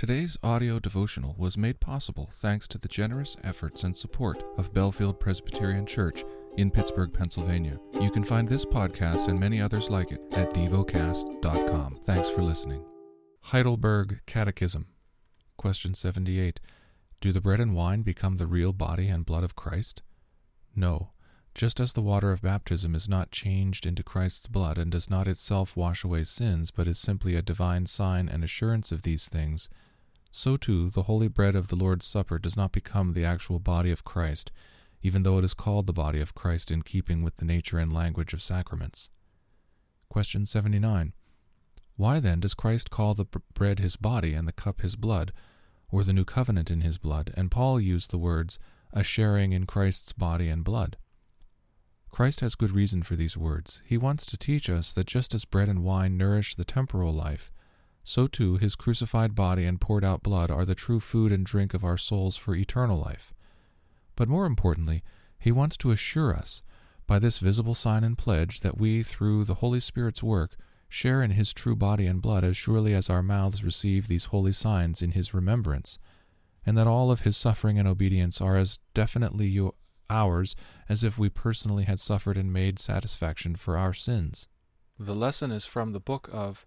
Today's audio devotional was made possible thanks to the generous efforts and support of Bellefield Presbyterian Church in Pittsburgh, Pennsylvania. You can find this podcast and many others like it at devocast.com. Thanks for listening. Heidelberg Catechism. Question 78. Do the bread and wine become the real body and blood of Christ? No. Just as the water of baptism is not changed into Christ's blood and does not itself wash away sins, but is simply a divine sign and assurance of these things, so too the holy bread of the Lord's Supper does not become the actual body of Christ, even though it is called the body of Christ in keeping with the nature and language of sacraments. Question 79. Why then does Christ call the bread his body and the cup his blood, or the new covenant in his blood, and Paul used the words, a sharing in Christ's body and blood? Christ has good reason for these words. He wants to teach us that just as bread and wine nourish the temporal life, so too his crucified body and poured out blood are the true food and drink of our souls for eternal life. But more importantly, he wants to assure us, by this visible sign and pledge, that we, through the Holy Spirit's work, share in his true body and blood as surely as our mouths receive these holy signs in his remembrance, and that all of his suffering and obedience are as definitely ours as if we personally had suffered and made satisfaction for our sins. The lesson is from the book of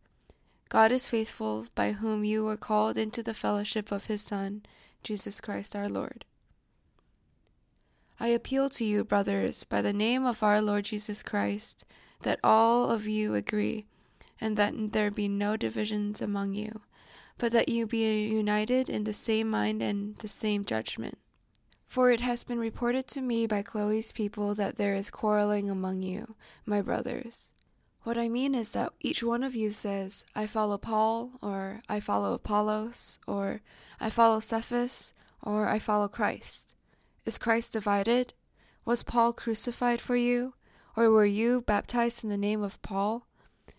God is faithful, by whom you were called into the fellowship of his Son, Jesus Christ our Lord. I appeal to you, brothers, by the name of our Lord Jesus Christ, that all of you agree, and that there be no divisions among you, but that you be united in the same mind and the same judgment. For it has been reported to me by Chloe's people that there is quarreling among you, my brothers. What I mean is that each one of you says, I follow Paul, or I follow Apollos, or I follow Cephas, or I follow Christ. Is Christ divided? Was Paul crucified for you? Or were you baptized in the name of Paul?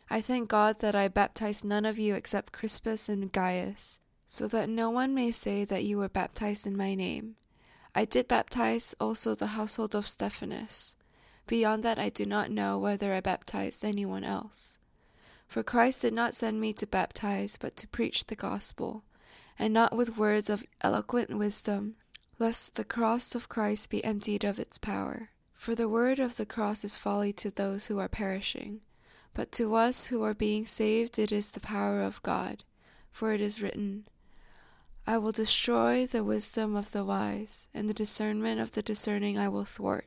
I thank God that I baptized none of you except Crispus and Gaius, so that no one may say that you were baptized in my name. I did baptize also the household of Stephanas. Beyond that, I do not know whether I baptized anyone else. For Christ did not send me to baptize, but to preach the gospel, and not with words of eloquent wisdom, lest the cross of Christ be emptied of its power. For the word of the cross is folly to those who are perishing, but to us who are being saved it is the power of God. For it is written, I will destroy the wisdom of the wise, and the discernment of the discerning I will thwart.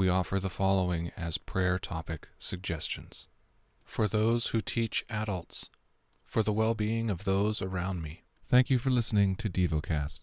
We offer the following as prayer topic suggestions For those who teach adults, for the well being of those around me. Thank you for listening to DevoCast.